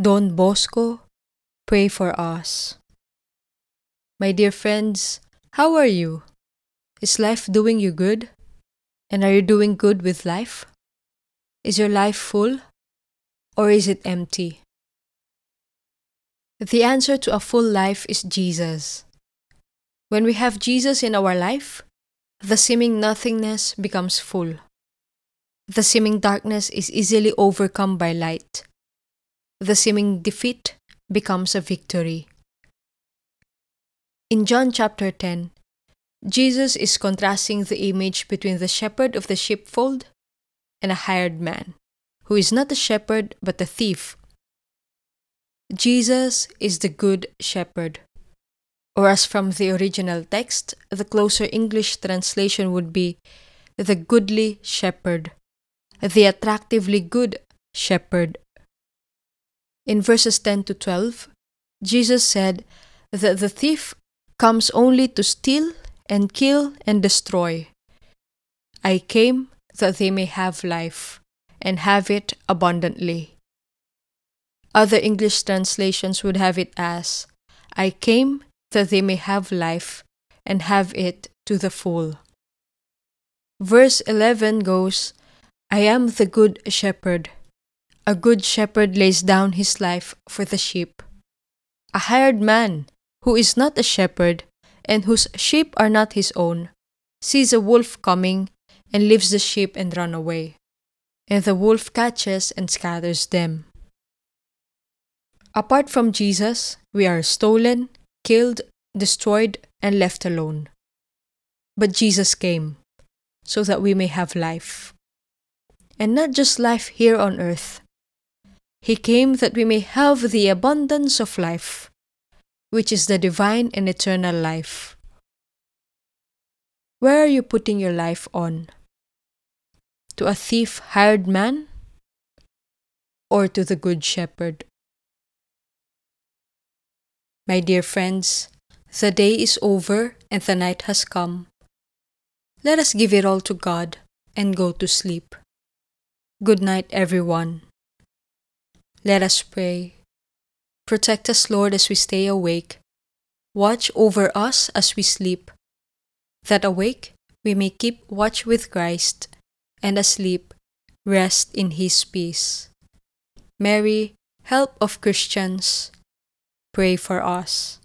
Don Bosco, pray for us. My dear friends, how are you? Is life doing you good? And are you doing good with life? Is your life full or is it empty? The answer to a full life is Jesus. When we have Jesus in our life, the seeming nothingness becomes full. The seeming darkness is easily overcome by light. The seeming defeat becomes a victory. In John chapter 10, Jesus is contrasting the image between the shepherd of the sheepfold and a hired man, who is not a shepherd but a thief. Jesus is the good shepherd. Or, as from the original text, the closer English translation would be the goodly shepherd, the attractively good shepherd. In verses 10 to 12, Jesus said that the thief comes only to steal and kill and destroy. I came that they may have life and have it abundantly. Other English translations would have it as I came that they may have life and have it to the full. Verse 11 goes, I am the good shepherd. A good shepherd lays down his life for the sheep. A hired man, who is not a shepherd, and whose sheep are not his own, sees a wolf coming and leaves the sheep and run away. And the wolf catches and scatters them. Apart from Jesus, we are stolen, killed, destroyed, and left alone. But Jesus came so that we may have life. And not just life here on earth. He came that we may have the abundance of life, which is the divine and eternal life. Where are you putting your life on? To a thief hired man? Or to the Good Shepherd? My dear friends, the day is over and the night has come. Let us give it all to God and go to sleep. Good night, everyone. Let us pray. Protect us, Lord, as we stay awake. Watch over us as we sleep, that awake we may keep watch with Christ, and asleep rest in His peace. Mary, help of Christians, pray for us.